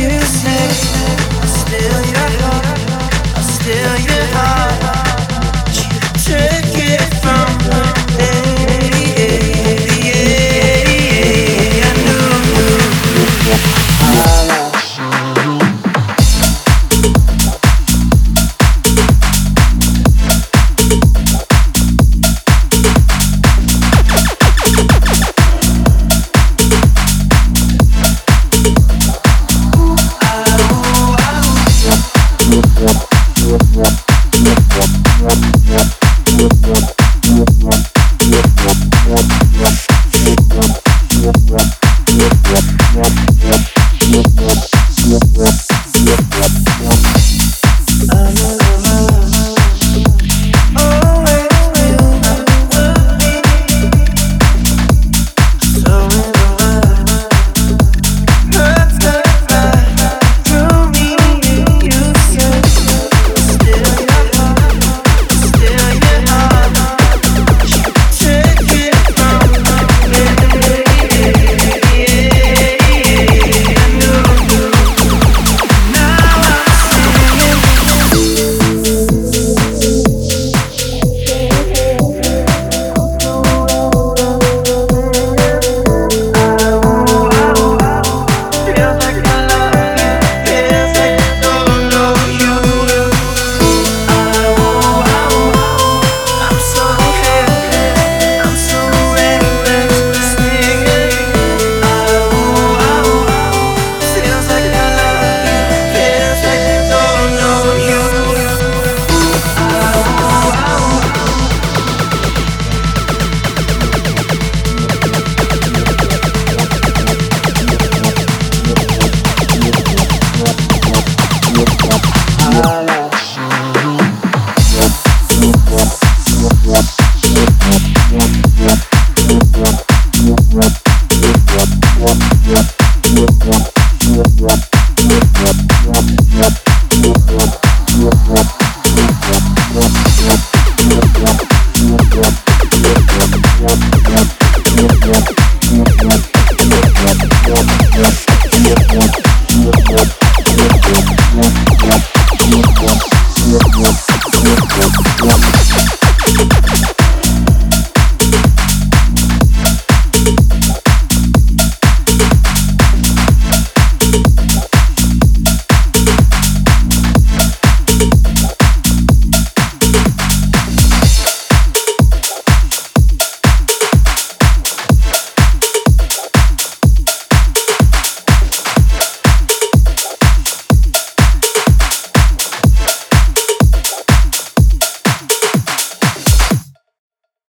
you say, I'm still your heart, I'm still your Thank la la